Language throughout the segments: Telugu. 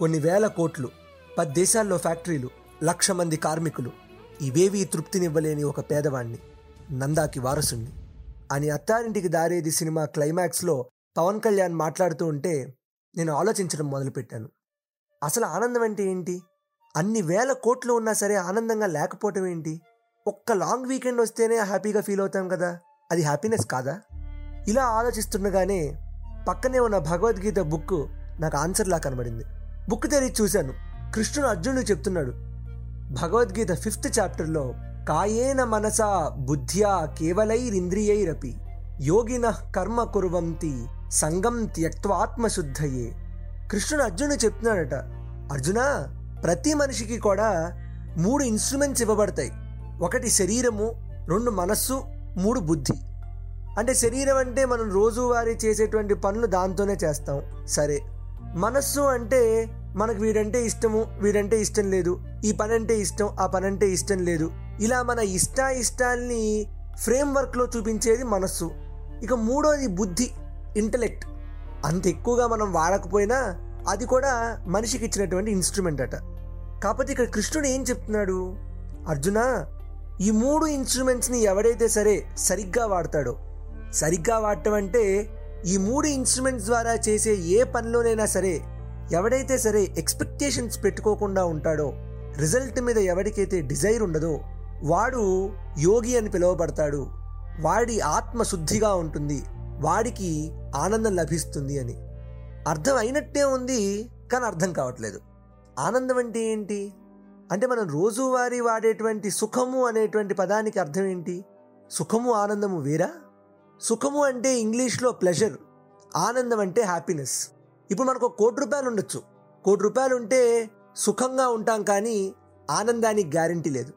కొన్ని వేల కోట్లు పది దేశాల్లో ఫ్యాక్టరీలు లక్ష మంది కార్మికులు. ఇవేవీ తృప్తినివ్వలేని ఒక పేదవాణ్ణి నందాకి వారసుణ్ణి. అని అత్తారింటికి దారేది సినిమా క్లైమాక్స్లో పవన్ కళ్యాణ్ మాట్లాడుతూ ఉంటే నేను ఆలోచించడం మొదలుపెట్టాను. అసలు ఆనందం అంటే ఏంటి? అన్ని వేల కోట్లు ఉన్నా సరే ఆనందంగా లేకపోవటం ఏంటి? ఒక్క లాంగ్ వీకెండ్ వస్తేనే హ్యాపీగా ఫీల్ అవుతాం కదా? అది హ్యాపీనెస్ కాదా? ఇలా ఆలోచిస్తుండగానే పక్కనే ఉన్న భగవద్గీత బుక్ నాకు ఆన్సర్లా కనబడింది. బుక్ తెరిచి చూశాను. కృష్ణుడు అర్జునుడు చెప్తున్నాడు. భగవద్గీత ఫిఫ్త్ చాప్టర్లో కాయేన మనసా బుద్ధ్యా కేవలైరింద్రియైరపి యోగిన కర్మ కుర్వంతి సంగం త్యక్త్వాత్మశుద్ధయే కృష్ణుడు అర్జునుడు చెప్తున్నాడట అర్జున ప్రతి మనిషికి కూడా మూడు ఇన్స్ట్రుమెంట్స్ ఇవ్వబడతాయి. ఒకటి శరీరము రెండు మనస్సు మూడు బుద్ధి. అంటే శరీరం అంటే మనం రోజువారీ చేసేటువంటి పనులు దాంతోనే చేస్తాం. సరే మనస్సు అంటే మనకు వీడంటే ఇష్టము వీడంటే ఇష్టం లేదు. ఈ పని అంటే ఇష్టం ఆ పని అంటే ఇష్టం లేదు. ఇలా మన ఇష్ట ఇష్టాల్ని ఫ్రేమ్ వర్క్లో చూపించేది మనస్సు. ఇక మూడోది బుద్ధి ఇంటలెక్ట్. అంత ఎక్కువగా మనం వాడకపోయినా అది కూడా మనిషికి ఇచ్చినటువంటి ఇన్స్ట్రుమెంట్ అట. కాకపోతే ఇక్కడ కృష్ణుడు ఏం చెప్తున్నాడు? అర్జున ఈ మూడు ఇన్స్ట్రుమెంట్స్ని ఎవడైతే సరే సరిగ్గా వాడతాడో సరిగ్గా వాడటం అంటే ఈ మూడు ఇన్స్ట్రుమెంట్స్ ద్వారా చేసే ఏ పనిలోనైనా సరే ఎవడైతే సరే ఎక్స్పెక్టేషన్స్ పెట్టుకోకుండా ఉంటాడో రిజల్ట్ మీద ఎవరికైతే డిజైర్ ఉండదో వాడు యోగి అని పిలువబడతాడు. వాడి ఆత్మ శుద్ధిగా ఉంటుంది. వాడికి ఆనందం లభిస్తుంది అని. అర్థం అయినట్టే ఉంది కానీ అర్థం కావట్లేదు. ఆనందం అంటే ఏంటి? అంటే మనం రోజువారీ వాడేటువంటి సుఖము అనేటువంటి పదానికి అర్థం ఏంటి? సుఖము ఆనందము వేరా? సుఖము అంటే ఇంగ్లీష్లో ప్లెజర్ ఆనందం అంటే హ్యాపీనెస్ ఇప్పుడు మనకు ఒక కోటి రూపాయలు ఉండొచ్చు. కోటి రూపాయలు ఉంటే సుఖంగా ఉంటాం కానీ ఆనందానికి గ్యారంటీ లేదు.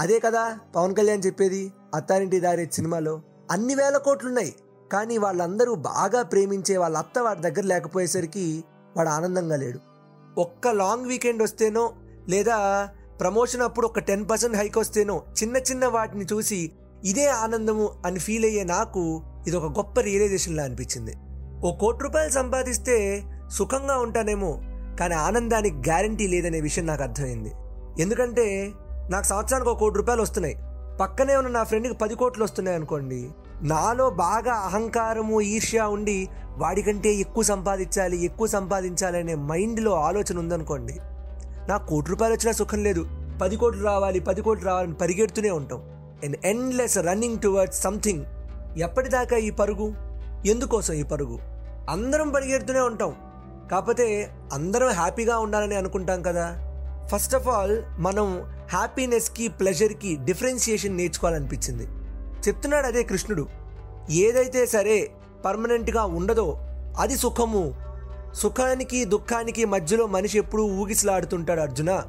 అదే కదా పవన్ కళ్యాణ్ చెప్పేది అత్తారింటి దారే సినిమాలో అన్ని వేల కోట్లున్నాయి. కానీ వాళ్ళందరూ బాగా ప్రేమించే వాళ్ళ అత్త వాడి దగ్గర లేకపోయేసరికి వాడు ఆనందంగా లేడు. ఒక్క లాంగ్ వీకెండ్ వస్తేనో లేదా ప్రమోషన్ అప్పుడు ఒక టెన్ పర్సెంట్ హైక్ వస్తేనో చిన్న చిన్న వాటిని చూసి ఇదే ఆనందము అని ఫీల్ అయ్యే నాకు ఇది ఒక గొప్ప రియలైజేషన్లా అనిపించింది. ఓ కోటి రూపాయలు సంపాదిస్తే సుఖంగా ఉంటానేమో కానీ ఆనందానికి గ్యారంటీ లేదనే విషయం నాకు అర్థమైంది. ఎందుకంటే నాకు సంవత్సరానికి ఒక కోటి రూపాయలు వస్తున్నాయి. పక్కనే ఉన్న నా ఫ్రెండ్కి పది కోట్లు వస్తున్నాయి అనుకోండి నాలో బాగా అహంకారము ఈర్ష్య ఉండి వాడికంటే ఎక్కువ సంపాదించాలి ఎక్కువ సంపాదించాలి అనే మైండ్లో ఆలోచన ఉందనుకోండి నాకు కోటి రూపాయలు వచ్చినా సుఖం లేదు. పది కోట్లు రావాలి పది కోట్లు రావాలని పరిగెడుతూనే ఉంటాం. And endless running towards something ఎప్పటిదాకా ఈ పరుగు? ఎందుకోసం ఈ పరుగు? అందరం పరిగెడుతూనే ఉంటాం. కాకపోతే అందరం హ్యాపీగా ఉండాలని అనుకుంటాం కదా. ఫస్ట్ ఆఫ్ ఆల్ మనం హ్యాపీనెస్కి ప్లెజర్కి డిఫరెన్సియేషన్ నేర్చుకోవాలనిపించింది. చెప్తున్నాడు అదే కృష్ణుడు. ఏదైతే సరే పర్మనెంట్గా ఉండదో అది సుఖము. సుఖానికి దుఃఖానికి మధ్యలో మనిషి ఎప్పుడూ ఊగిసలాడుతుంటాడు అర్జున.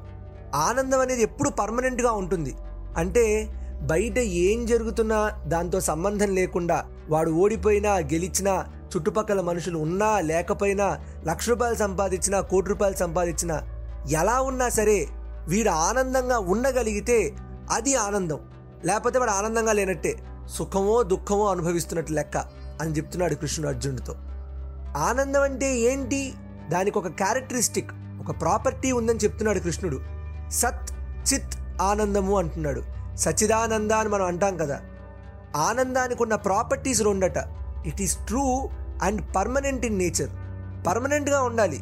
ఆనందం అనేది ఎప్పుడు పర్మనెంట్గా ఉంటుంది. అంటే బయట ఏం జరుగుతున్నా దాంతో సంబంధం లేకుండా వాడు ఓడిపోయినా గెలిచినా చుట్టుపక్కల మనుషులు ఉన్నా లేకపోయినా లక్ష రూపాయలు సంపాదించినా కోటి రూపాయలు సంపాదించినా ఎలా ఉన్నా సరే వీడు ఆనందంగా ఉండగలిగితే అది ఆనందం. లేకపోతే వాడు ఆనందంగా లేనట్టే. సుఖమో దుఃఖమో అనుభవిస్తున్నట్టు లెక్క అని చెప్తున్నాడు కృష్ణుడు అర్జునుడితో. ఆనందం అంటే ఏంటి? దానికి ఒక క్యారెక్టరిస్టిక్ ఒక ప్రాపర్టీ ఉందని చెప్తున్నాడు కృష్ణుడు. సత్ చిత్ ఆనందము అంటున్నాడు. సచిదానంద అని మనం అంటాం కదా. ఆనందానికి ఉన్న properties రెండట. It is true and permanent in nature. పర్మనెంట్గా ఉండాలి.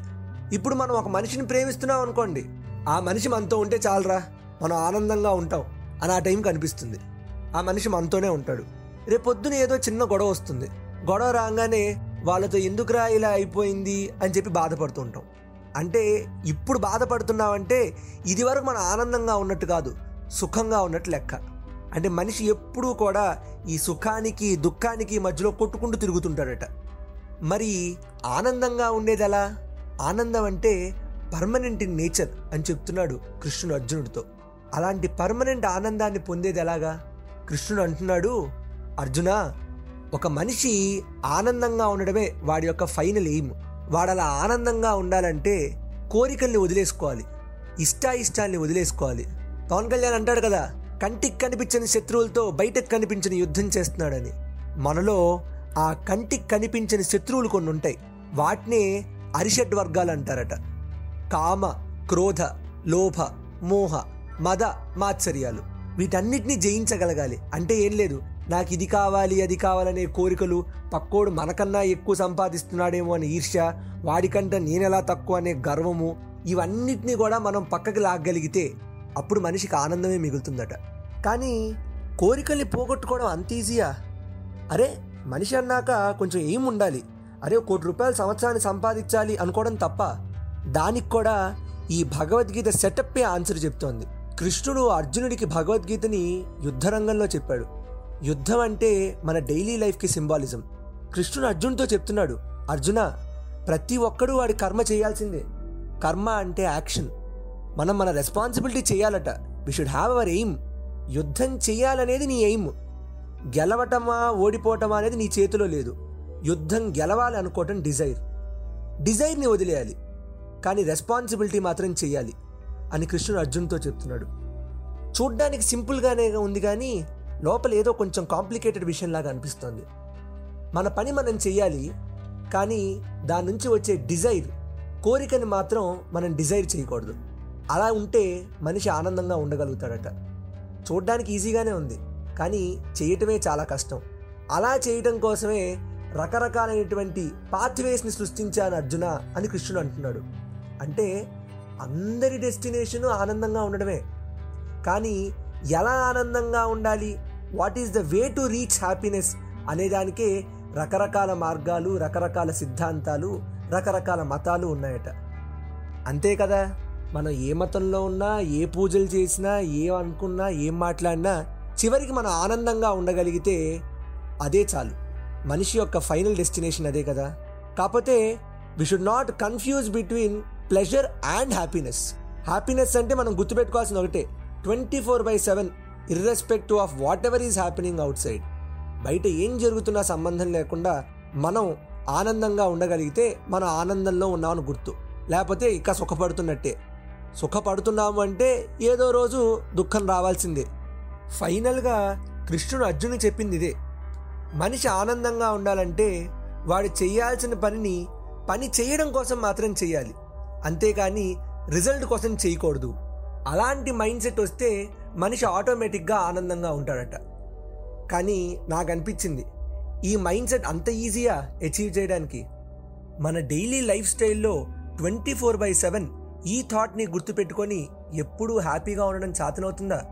ఇప్పుడు మనం ఒక మనిషిని ప్రేమిస్తున్నాం అనుకోండి ఆ మనిషి మనతో ఉంటే చాలరా? మనం ఆనందంగా ఉంటాం అని ఆ టైంకి అనిపిస్తుంది. ఆ మనిషి మనతోనే ఉంటాడు. రేపొద్దున ఏదో చిన్న గొడవ వస్తుంది. గొడవ రాగానే వాళ్ళతో ఎందుకురా ఇలా అయిపోయింది అని చెప్పి బాధపడుతుంటాం అంటే ఇప్పుడు బాధపడుతున్నామంటే ఇది వరకు మనం ఆనందంగా ఉన్నట్టు కాదు సుఖంగా ఉన్నట్టు లెక్క. అంటే మనిషి ఎప్పుడూ కూడా ఈ సుఖానికి దుఃఖానికి మధ్యలో కొట్టుకుంటూ తిరుగుతుంటాడట. మరి ఆనందంగా ఉండేదెలా? ఆనందం అంటే పర్మనెంట్ ఇన్ నేచర్ అని చెప్తున్నాడు కృష్ణుడు అర్జునుడితో. అలాంటి పర్మనెంట్ ఆనందాన్ని పొందేది ఎలాగా కృష్ణుడు అంటున్నాడు అర్జున ఒక మనిషి ఆనందంగా ఉండడమే వాడి యొక్క ఫైనల్ ఎయిమ్. వాడు అలా ఆనందంగా ఉండాలంటే కోరికల్ని వదిలేసుకోవాలి ఇష్టాయిష్టాల్ని వదిలేసుకోవాలి. పవన్ కళ్యాణ్ అంటాడు కదా కంటికి కనిపించని శత్రువులతో బయటకు కనిపించని యుద్ధం చేస్తున్నాడని. మనలో ఆ కంటికి కనిపించని శత్రువులు కొన్ని ఉంటాయి వాటినే అరిషడ్ వర్గాలు అంటారట కామ క్రోధ లోభ మోహ మద మాత్సర్యాలు. వీటన్నిటిని జయించగలగాలి. అంటే ఏం లేదు. నాకు ఇది కావాలి అది కావాలనే కోరికలు పక్కోడు మనకన్నా ఎక్కువ సంపాదిస్తున్నాడేమో అనే ఈర్ష్య వాడికంటే నేనెలా తక్కువ అనే గర్వము ఇవన్నిటినీ కూడా మనం పక్కకి లాగగలిగితే అప్పుడు మనిషికి ఆనందమే మిగులుతుందట. కానీ కోరికల్ని పోగొట్టుకోవడం అంత ఈజీయా? అరే మనిషి అన్నాక కొంచెం ఏం ఉండాలి అరే కోటి రూపాయలు సంవత్సరాన్ని సంపాదించాలి అనుకోవడం తప్ప దానికి కూడా ఈ భగవద్గీత సెటప్పే ఆన్సర్ చెప్తోంది. కృష్ణుడు అర్జునుడికి భగవద్గీతని యుద్ధరంగంలో చెప్పాడు. యుద్ధం అంటే మన డైలీ లైఫ్కి సింబాలిజం. కృష్ణుడు అర్జునుడితో చెప్తున్నాడు అర్జున ప్రతి ఒక్కడూ వాడి కర్మ చేయాల్సిందే. కర్మ అంటే యాక్షన్. మనం మన రెస్పాన్సిబిలిటీ చేయాలట. We should have our aim. యుద్ధం చేయాలనేది నీ ఎయిమ్. గెలవటమా ఓడిపోవటమా అనేది నీ చేతిలో లేదు. యుద్ధం గెలవాలి అనుకోవటం డిజైర్. డిజైర్ని వదిలేయాలి. కానీ రెస్పాన్సిబిలిటీ మాత్రం చేయాలి అని కృష్ణుడు అర్జున్తో చెప్తున్నాడు. చూడ్డానికి సింపుల్గానే ఉంది కానీ లోపల ఏదో కొంచెం కాంప్లికేటెడ్ విషయంలాగా అనిపిస్తుంది. మన పని మనం చేయాలి కానీ దాని నుంచి వచ్చే డిజైర్ కోరికని మాత్రం మనం డిజైర్ చేయకూడదు. అలా ఉంటే మనిషి ఆనందంగా ఉండగలుగుతాడట. చూడ్డానికి ఈజీగానే ఉంది. కానీ చేయటమే చాలా కష్టం. అలా చేయటం కోసమే రకరకాలైనటువంటి పాత్వేస్ని సృష్టించాను అర్జున అని కృష్ణుడు అంటున్నాడు. అంటే అందరి డెస్టినేషన్ ఆనందంగా ఉండడమే. కానీ ఎలా ఆనందంగా ఉండాలి? What is the way to reach happiness అనేదానికే రకరకాల మార్గాలు రకరకాల సిద్ధాంతాలు రకరకాల మతాలు ఉన్నాయట. అంతే కదా? మనం ఏ మతంలో ఉన్నా ఏ పూజలు చేసినా ఏం అనుకున్నా ఏం మాట్లాడినా చివరికి మనం ఆనందంగా ఉండగలిగితే అదే చాలు. మనిషి యొక్క ఫైనల్ డెస్టినేషన్ అదే కదా. కాకపోతే we should not confuse between pleasure and happiness happiness అంటే మనం గుర్తుపెట్టుకోవాల్సిన ఒకటే. Twenty four by seven irrespective of whatever is happening outside బయట ఏం జరుగుతున్నా సంబంధం లేకుండా మనం ఆనందంగా ఉండగలిగితే మనం ఆనందంలో ఉన్నామని గుర్తు. లేకపోతే ఇక సుఖపడుతున్నట్టే. సుఖపడుతున్నాము అంటే ఏదో రోజు దుఃఖం రావాల్సిందే. ఫైనల్గా కృష్ణుడు అర్జును చెప్పింది ఇదే. మనిషి ఆనందంగా ఉండాలంటే వాడు చేయాల్సిన పనిని పని చేయడం కోసం మాత్రం చేయాలి. అంతేకాని రిజల్ట్ కోసం చేయకూడదు. అలాంటి మైండ్ సెట్ వస్తే మనిషి ఆటోమేటిక్గా ఆనందంగా ఉంటాడట. కానీ నాకు అనిపించింది ఈ మైండ్ సెట్ అంత ఈజీయా అచీవ్ చేయడానికి? మన డైలీ లైఫ్ స్టైల్లో ట్వంటీ ఫోర్ బై సెవెన్ ఈ థాట్ని గుర్తుపెట్టుకొని ఎప్పుడూ హ్యాపీగా ఉండడం సాధనవుతుందా?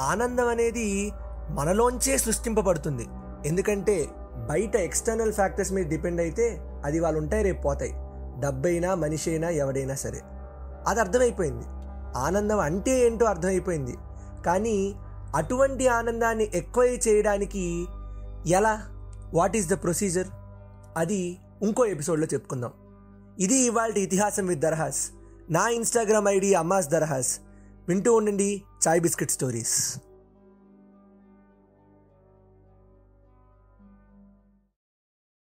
ఆనందం అనేది మనలోంచే సృష్టింపబడుతుంది. ఎందుకంటే బయట ఎక్స్టర్నల్ ఫ్యాక్టర్స్ మీద డిపెండ్ అయితే అది వాళ్ళు ఉంటాయి రేపు పోతాయి. డబ్బైనా మనిషి అయినా ఎవడైనా సరే. అది అర్థమైపోయింది. ఆనందం అంటే ఏంటో అర్థమైపోయింది. కానీ అటువంటి ఆనందాన్ని ఎక్కువ చేయడానికి ఎలా? వాట్ ఈస్ ద ప్రొసీజర్ అది ఇంకో ఎపిసోడ్లో చెప్పుకుందాం. ఇది ఇవాళ ఇతిహాసం విత్ దర్హాస్. నా ఇన్స్టాగ్రామ్ ఐడి అమ్మాస్ దర్హాస్. వింటూ ఉండండి చాయ్ బిస్కెట్ స్టోరీస్.